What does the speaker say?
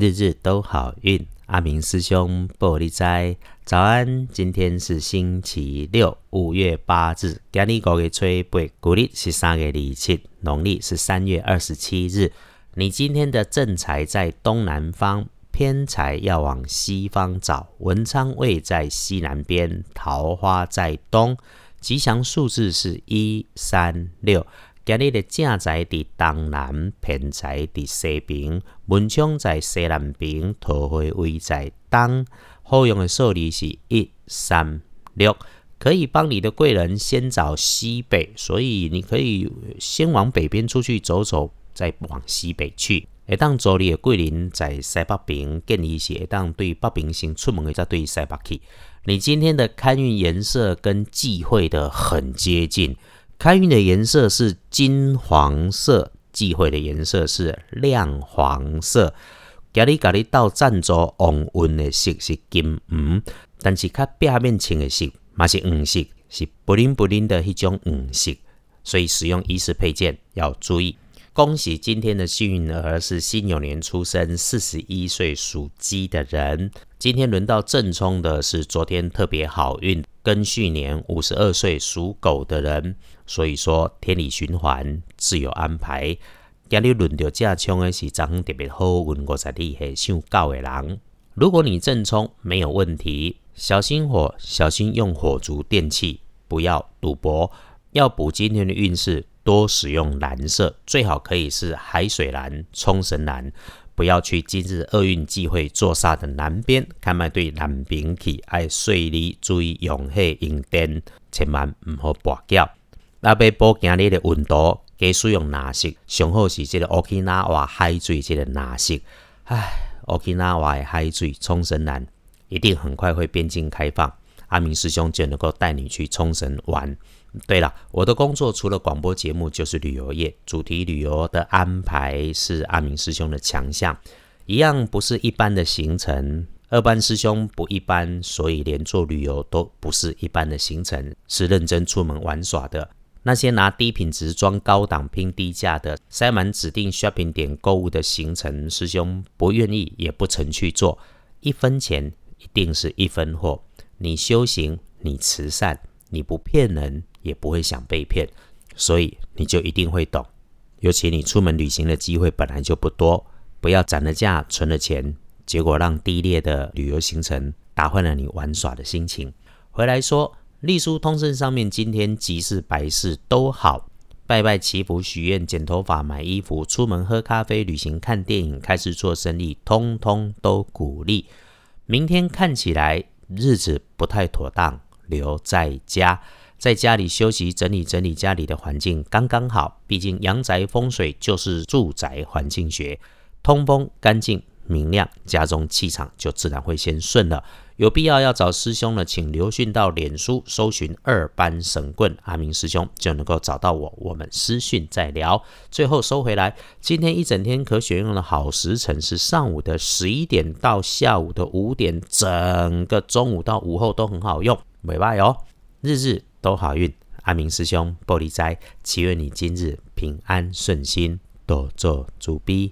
日日都好运。阿明师兄报你知，早安！今天是星期六，五月八日。今日五月初八，古历是三月二七，农历是三月二十七日。你今天的正财在东南方，偏财要往西方找。文昌位在西南边，桃花在东。吉祥数字是一三六。今日的正在伫东南，偏在伫西边，文昌在西南边，桃花位在东。好用的数字是一三六，可以帮你的贵人先找西北，所以你可以先往北边出去走走，再往西北去。会当助你的贵人在西北边，建议是会当对北边先出门的，再对西北去。你今天的开运颜色跟忌讳的很接近。开运的颜色是金黄色，忌讳的颜色是亮黄色。今日家你到赞助旺运的色是金黄，但是较表面清的色嘛是黄色，是不灵不灵的一种黄色，所以使用衣饰配件要注意。恭喜今天的幸运儿是辛酉年出生，四十一岁属鸡的人。今天轮到正冲的是昨天特别好运，庚戌年五十二岁属狗的人。所以说天理循环，自有安排。今日轮到正冲的是昨特别好运，五十二岁属狗的人。如果你正冲没有问题，小心火，小心用火烛电器，不要赌博。要补今天的运势，多使用蓝色，最好可以是海水蓝、冲绳蓝。不要去今日厄运忌讳坐煞的南边，看卖对南边去爱水利，注意用火用电，千万唔好跋脚。那要保今日的温度，加使用蓝色，上好是这个 Okinawa 海水这个蓝色。唉，Okinawa 的海水冲绳蓝一定很快会边境开放，阿明师兄就能够带你去冲绳玩。对了，我的工作除了广播节目就是旅游业，主题旅游的安排是阿明师兄的强项，一样不是一般的行程。二班师兄不一般，所以连做旅游都不是一般的行程，是认真出门玩耍的。那些拿低品质装高档、拼低价的、塞满指定 shopping 点购物的行程，师兄不愿意也不曾去做。一分钱一定是一分货，你修行，你慈善，你不骗人。也不会想被骗，所以你就一定会懂。尤其你出门旅行的机会本来就不多，不要攒了假存了钱，结果让低劣的旅游行程打坏了你玩耍的心情。回来说，隶书通胜上面今天吉事白事都好，拜拜祈福许愿剪头发买衣服出门喝咖啡旅行看电影开始做生意，通通都鼓励。明天看起来日子不太妥当，留在家。在家里休息，整理整理家里的环境，刚刚好。毕竟阳宅风水就是住宅环境学，通风、干净、明亮，家中气场就自然会先顺了。有必要要找师兄了，请留讯到脸书搜寻二班神棍阿明师兄，就能够找到我。我们私讯再聊。最后收回来，今天一整天可选用的好时辰是上午的十一点到下午的五点，整个中午到午后都很好用，尾巴哟，日日。都好运，阿明师兄玻璃斋，祈愿你今日平安顺心，多做主逼。